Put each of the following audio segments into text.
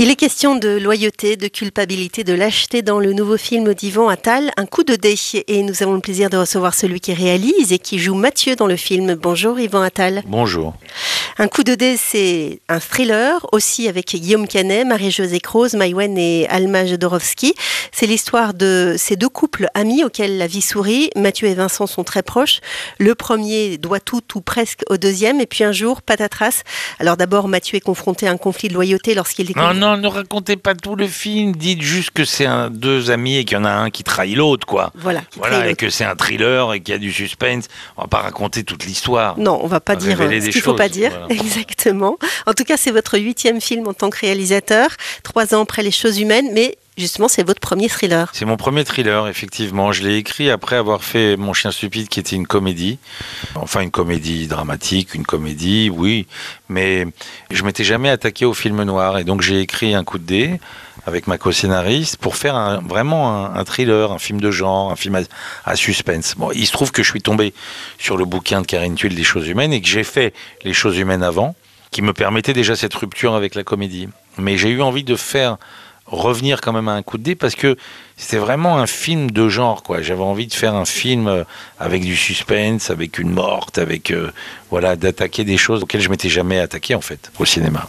Il est question de loyauté, de culpabilité, de lâcheté dans le nouveau film d'Yvan Attal, Un coup de dé. Et nous avons le plaisir de recevoir celui qui réalise et qui joue Mathieu dans le film. Bonjour Yvan Attal. Bonjour. Un coup de dé, c'est un thriller, aussi avec Guillaume Canet, Marie-Josée Croze, Maïwen et Alma Jodorowsky. C'est l'histoire de ces deux couples amis auxquels la vie sourit. Mathieu et Vincent sont très proches. Le premier doit tout ou presque au deuxième. Et puis un jour, patatras. Alors d'abord, Mathieu est confronté à un conflit de loyauté lorsqu'il découvre... Non, non, ne racontez pas tout le film. Dites juste que c'est un, deux amis et qu'il y en a un qui trahit l'autre, quoi. Voilà. Voilà, et que c'est un thriller et qu'il y a du suspense. On va pas raconter toute l'histoire. Non, on va pas dire euh, ce qu'il faut pas dire. voilà. Exactement. En tout cas, c'est votre huitième film en tant que réalisateur, trois ans après Les choses humaines, mais justement, c'est votre premier thriller. C'est mon premier thriller, effectivement. Je l'ai écrit après avoir fait Mon chien stupide, qui était une comédie. Enfin, une comédie dramatique, une comédie, oui. Mais je m'étais jamais attaqué au film noir. Et donc, j'ai écrit Un coup de dé avec ma co-scénariste pour faire un- vraiment un, thriller, un film de genre, un film à, suspense. Bon, il se trouve que je suis tombé sur le bouquin de Karine Tuile des choses humaines et que j'ai fait les choses humaines avant, qui me permettait déjà cette rupture avec la comédie. Mais j'ai eu envie de faire revenir quand même à un coup de dé parce que c'était vraiment un film de genre quoi j'avais envie de faire un film euh, avec du suspense avec une morte avec euh, voilà d'attaquer des choses auxquelles je m'étais jamais attaqué en fait au cinéma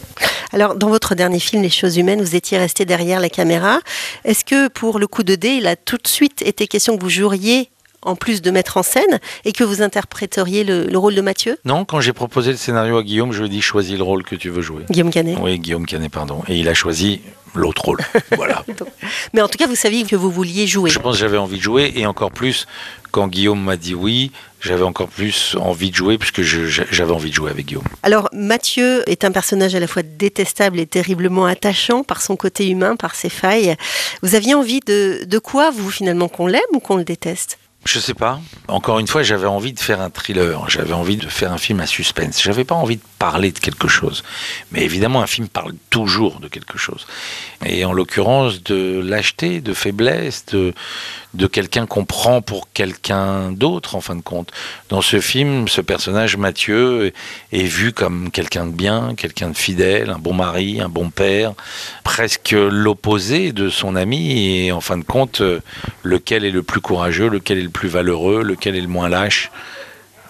Alors, dans votre dernier film, Les choses humaines, vous étiez resté derrière la caméra. Est-ce que pour le coup de dé, il a tout de suite été question que vous joueriez en plus de mettre en scène et que vous interpréteriez le, le rôle de Mathieu? Non quand j'ai proposé le scénario à Guillaume je lui ai dit choisis le rôle que tu veux jouer. Guillaume Canet. oui Guillaume Canet pardon. Et il a choisi l'autre rôle. Voilà. Mais en tout cas, vous saviez que vous vouliez jouer. je pense que j'avais envie de jouer et encore plus quand Guillaume m'a dit oui j'avais encore plus envie de jouer puisque j'avais envie de jouer avec Guillaume. Alors, Mathieu est un personnage à la fois détestable et terriblement attachant par son côté humain, par ses failles. Vous aviez envie de, de quoi, vous, finalement, qu'on l'aime ou qu'on le déteste? Je sais pas. Encore une fois, j'avais envie de faire un thriller. J'avais envie de faire un film à suspense. J'avais pas envie de parler de quelque chose. Mais évidemment, un film parle toujours de quelque chose. Et en l'occurrence, de lâcheté, de faiblesse, de, de quelqu'un qu'on prend pour quelqu'un d'autre, en fin de compte. Dans ce film, ce personnage, Mathieu, est, vu comme quelqu'un de bien, quelqu'un de fidèle, un bon mari, un bon père, presque l'opposé de son ami. Et en fin de compte, euh, lequel est le plus courageux, lequel est le plus valeureux, lequel est le moins lâche.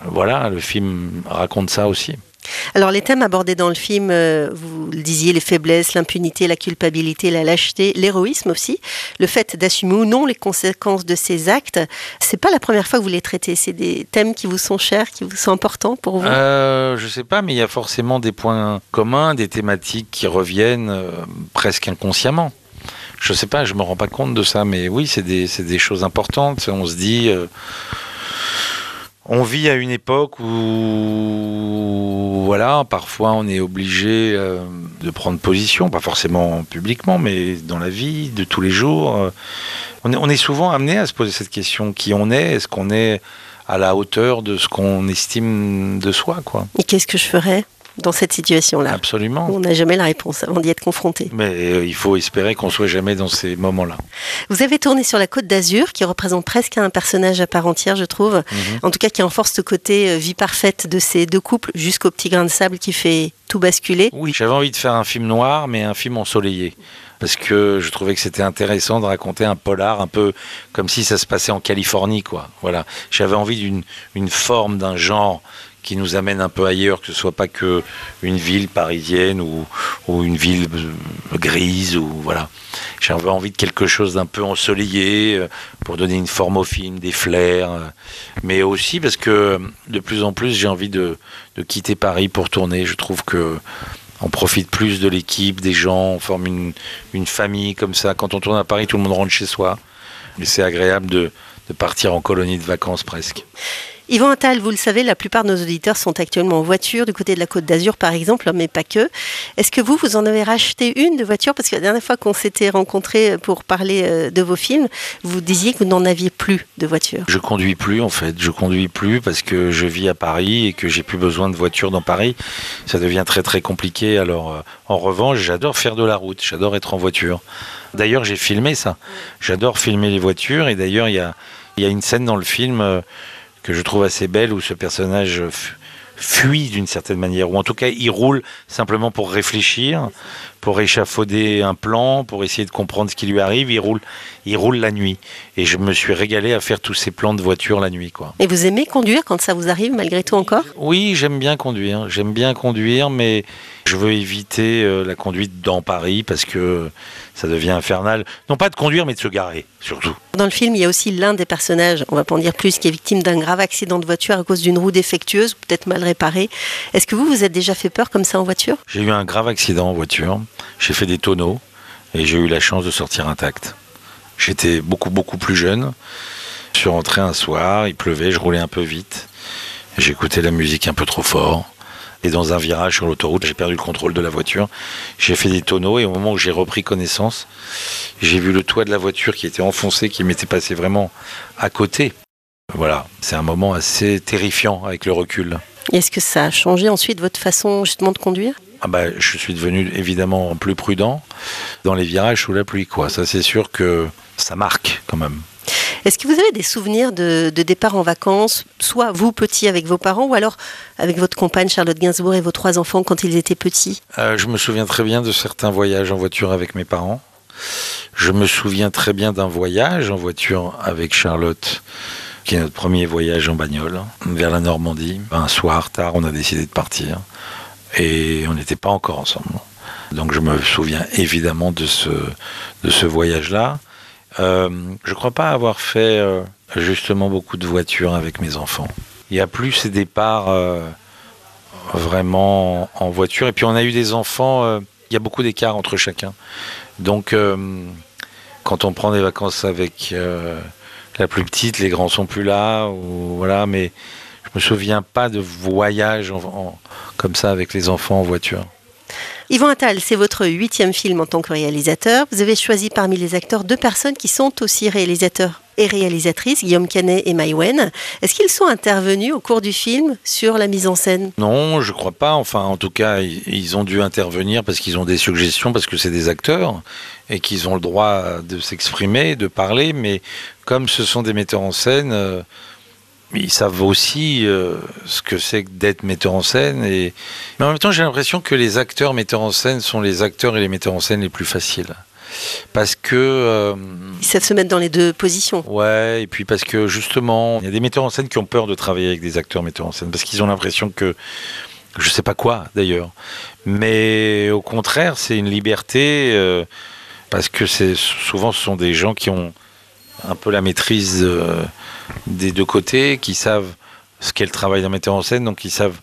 Voilà, le film raconte ça aussi. Alors, les thèmes abordés dans le film, euh, vous le disiez, les faiblesses, l'impunité, la culpabilité, la lâcheté, l'héroïsme aussi, le fait d'assumer ou non les conséquences de ses actes. C'est pas la première fois que vous les traitez. C'est des thèmes qui vous sont chers, qui vous sont importants pour vous? Euh, je sais pas, mais il y a forcément des points communs, des thématiques qui reviennent euh, presque inconsciemment. Je sais pas, je me rends pas compte de ça, mais oui, c'est des, des choses importantes. On se dit, euh, on vit à une époque où, voilà, parfois on est obligé euh, de prendre position, pas forcément publiquement, mais dans la vie de tous les jours. Euh, on est, on est souvent amené à se poser cette question qui on est, est-ce qu'on est à la hauteur de ce qu'on estime de soi, quoi. Et qu'est-ce que je ferais? Dans cette situation-là Absolument. On n'a jamais la réponse avant d'y être confronté. Mais euh, il faut espérer qu'on soit jamais dans ces moments-là. Vous avez tourné sur la Côte d'Azur, qui représente presque un personnage à part entière, je trouve. Mhm. En tout cas, qui enforce ce côté euh, vie parfaite de ces deux couples jusqu'au petit grain de sable qui fait tout basculer. Oui, j'avais envie de faire un film noir, mais un film ensoleillé. Parce que je trouvais que c'était intéressant de raconter un polar un peu comme si ça se passait en Californie, quoi. Voilà. J'avais envie d'une une forme, d'un genre qui nous amène un peu ailleurs, que ce soit pas que une ville parisienne ou, une ville euh, grise ou voilà. J'avais envie de quelque chose d'un peu ensoleillé euh, pour donner une forme au film, des flares, euh, mais aussi parce que de plus en plus j'ai envie de, quitter Paris pour tourner. Je trouve que on profite plus de l'équipe, des gens, on forme une, famille comme ça. Quand on tourne à Paris, tout le monde rentre chez soi. Et c'est agréable de partir en colonie de vacances presque. Yvan Attal, vous le savez, la plupart de nos auditeurs sont actuellement en voiture, du côté de la Côte d'Azur par exemple, mais pas que. Est-ce que vous, vous en avez racheté une de voiture? Parce que la dernière fois qu'on s'était rencontrés pour parler euh, de vos films, vous disiez que vous n'en aviez plus de voiture. Je conduis plus en fait, je conduis plus parce que je vis à Paris et que j'ai plus besoin de voiture dans Paris. Ça devient très très compliqué. Alors euh, en revanche, j'adore faire de la route, j'adore être en voiture. D'ailleurs, j'ai filmé ça. J'adore filmer les voitures et d'ailleurs, il y a, y a une scène dans le film euh, que je trouve assez belle où ce personnage fuit d'une certaine manière, ou en tout cas il roule simplement pour réfléchir, pour échafauder un plan, pour essayer de comprendre ce qui lui arrive. Il roule, il roule la nuit. Et je me suis régalé à faire tous ces plans de voiture la nuit. Quoi. Et vous aimez conduire quand ça vous arrive malgré tout encore? Oui, j'aime bien conduire. J'aime bien conduire, mais je veux éviter euh, la conduite dans Paris parce que ça devient infernal. Non pas de conduire, mais de se garer, surtout. Dans le film, il y a aussi l'un des personnages, on va pas en dire plus, qui est victime d'un grave accident de voiture à cause d'une roue défectueuse, peut-être mal réparée. Est-ce que vous, vous êtes déjà fait peur comme ça en voiture? J'ai eu un grave accident en voiture. J'ai fait des tonneaux et j'ai eu la chance de sortir intact. J'étais beaucoup, beaucoup plus jeune. Je suis rentré un soir, il pleuvait, je roulais un peu vite. J'écoutais la musique un peu trop fort. Et dans un virage sur l'autoroute, j'ai perdu le contrôle de la voiture. J'ai fait des tonneaux et au moment où j'ai repris connaissance, j'ai vu le toit de la voiture qui était enfoncé, qui m'était passé vraiment à côté. Voilà, c'est un moment assez terrifiant avec le recul. Est-ce que ça a changé ensuite votre façon justement de conduire? Ah bah, je suis devenu évidemment plus prudent dans les virages sous la pluie. Quoi. Ça, c'est sûr que ça marque quand même. Est-ce que vous avez des souvenirs de, départ en vacances, soit vous petit avec vos parents, ou alors avec votre compagne Charlotte Gainsbourg et vos trois enfants quand ils étaient petits? Euh, Je me souviens très bien de certains voyages en voiture avec mes parents. Je me souviens très bien d'un voyage en voiture avec Charlotte, qui est notre premier voyage en bagnole, vers la Normandie. Un soir tard, on a décidé de partir et on n'était pas encore ensemble. Donc je me souviens évidemment de ce, de ce voyage-là. Euh, je ne crois pas avoir fait euh, justement beaucoup de voitures avec mes enfants. Il n'y a plus ces départs euh, vraiment en voiture. Et puis on a eu des enfants, il y a beaucoup d'écart entre chacun. Donc quand on prend des vacances avec la plus petite, les grands sont plus là. Ou, voilà, mais je me souviens pas de voyage comme ça avec les enfants en voiture. Yvan Attal, c'est votre huitième film en tant que réalisateur. Vous avez choisi parmi les acteurs deux personnes qui sont aussi réalisateurs et réalisatrices, Guillaume Canet et Maïwen. Est-ce qu'ils sont intervenus au cours du film sur la mise en scène? Non, je crois pas. Enfin, en tout cas, ils ont dû intervenir parce qu'ils ont des suggestions, parce que c'est des acteurs et qu'ils ont le droit de s'exprimer, de parler. Mais comme ce sont des metteurs en scène, ils savent aussi euh, ce que c'est d'être metteur en scène. Et... Mais en même temps, j'ai l'impression que les acteurs metteurs en scène sont les acteurs et les metteurs en scène les plus faciles. Parce que. Euh, Ils savent se mettre dans les deux positions. Ouais, et puis parce que justement, il y a des metteurs en scène qui ont peur de travailler avec des acteurs metteurs en scène, parce qu'ils ont l'impression que. Je sais pas quoi d'ailleurs. Mais au contraire, c'est une liberté, euh, parce que souvent ce sont des gens qui ont un peu la maîtrise des deux côtés, qui savent ce qu'est le travail d'un metteur en scène, donc qui savent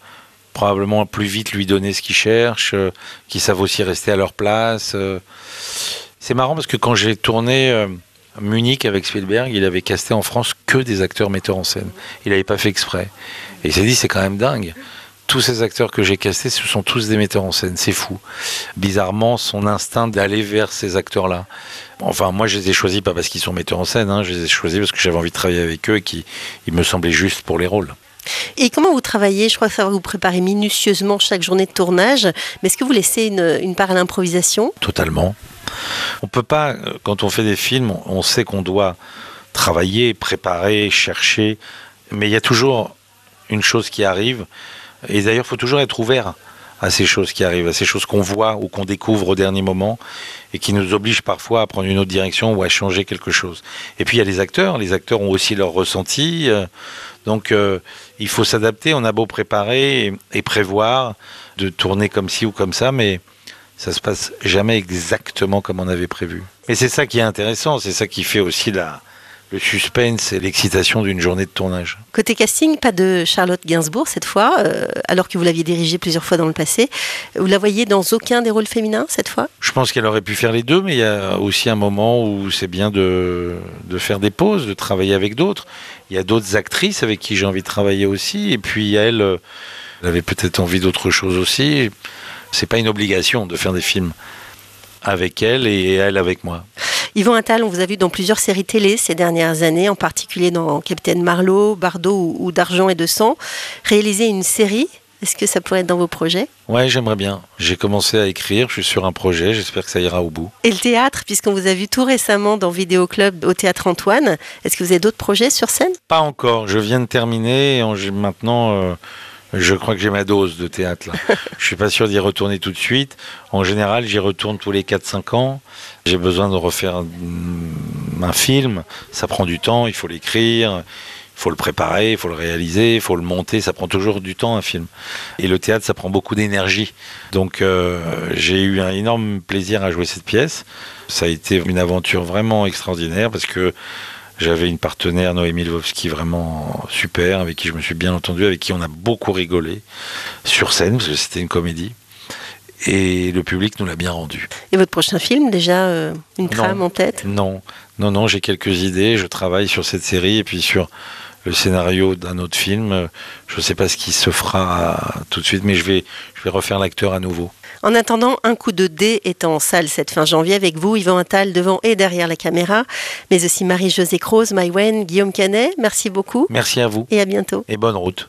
probablement plus vite lui donner ce qu'il cherche, euh, qui savent aussi rester à leur place. Euh. C'est marrant parce que quand j'ai tourné euh, Munich avec Spielberg, il avait casté en France que des acteurs metteurs en scène. Il n'avait pas fait exprès. Et il s'est dit, c'est quand même dingue tous ces acteurs que j'ai castés, ce sont tous des metteurs en scène. C'est fou. Bizarrement, son instinct d'aller vers ces acteurs-là. Enfin, moi, je les ai choisis pas parce qu'ils sont metteurs en scène. Hein. Je les ai choisis parce que j'avais envie de travailler avec eux et qu'ils me semblaient justes pour les rôles. Et comment vous travaillez? Je crois que ça va vous préparer minutieusement chaque journée de tournage. Mais est-ce que vous laissez une, une part à l'improvisation? Totalement. On peut pas, euh, quand on fait des films, on sait qu'on doit travailler, préparer, chercher. Mais il y a toujours une chose qui arrive et d'ailleurs, il faut toujours être ouvert à ces choses qui arrivent, à ces choses qu'on voit ou qu'on découvre au dernier moment et qui nous obligent parfois à prendre une autre direction ou à changer quelque chose. Et puis il y a les acteurs, les acteurs ont aussi leur ressenti, euh, donc euh, il faut s'adapter, on a beau préparer et, prévoir de tourner comme ci ou comme ça, mais ça se passe jamais exactement comme on avait prévu. Et c'est ça qui est intéressant, c'est ça qui fait aussi la, le suspense et l'excitation d'une journée de tournage. Côté casting, pas de Charlotte Gainsbourg cette fois, euh, alors que vous l'aviez dirigée plusieurs fois dans le passé. Vous la voyez dans aucun des rôles féminins cette fois? Je pense qu'elle aurait pu faire les deux, mais il y a aussi un moment où c'est bien de, de, faire des pauses, de travailler avec d'autres. Il y a d'autres actrices avec qui j'ai envie de travailler aussi, et puis elle, euh, elle avait peut-être envie d'autre chose aussi. C'est pas une obligation de faire des films avec elle et elle avec moi. Yvan Attal, on vous a vu dans plusieurs séries télé ces dernières années, en particulier dans Capitaine Marlowe, Bardot ou, D'argent et de sang. Réaliser une série, est-ce que ça pourrait être dans vos projets? Ouais, j'aimerais bien. J'ai commencé à écrire, je suis sur un projet, j'espère que ça ira au bout. Et le théâtre, puisqu'on vous a vu tout récemment dans Vidéo Club au théâtre Antoine, est-ce que vous avez d'autres projets sur scène? Pas encore, je viens de terminer, maintenant euh, Je crois que j'ai ma dose de théâtre là. je suis pas sûr d'y retourner tout de suite. En général, j'y retourne tous les 4-5 ans. J'ai besoin de refaire un film. Ça prend du temps, il faut l'écrire, il faut le préparer, il faut le réaliser, il faut le monter. Ça prend toujours du temps un film. Et le théâtre, ça prend beaucoup d'énergie. Donc euh, j'ai eu un énorme plaisir à jouer cette pièce. Ça a été une aventure vraiment extraordinaire parce que j'avais une partenaire, Noémie Lvovsky, vraiment super, avec qui je me suis bien entendu, avec qui on a beaucoup rigolé sur scène, parce que c'était une comédie. Et le public nous l'a bien rendu. Et votre prochain film, déjà euh, une trame en tête? Non, non, non, j'ai quelques idées. Je travaille sur cette série et puis sur le scénario d'un autre film. Je ne sais pas ce qui se fera tout de suite, mais je vais, je vais refaire l'acteur à nouveau. En attendant, un coup de dé est en salle cette fin janvier avec vous, Yvan Attal, devant et derrière la caméra, mais aussi Marie-Josée Croze, Maïwen, Guillaume Canet. Merci beaucoup. Merci à vous. Et à bientôt. Et bonne route.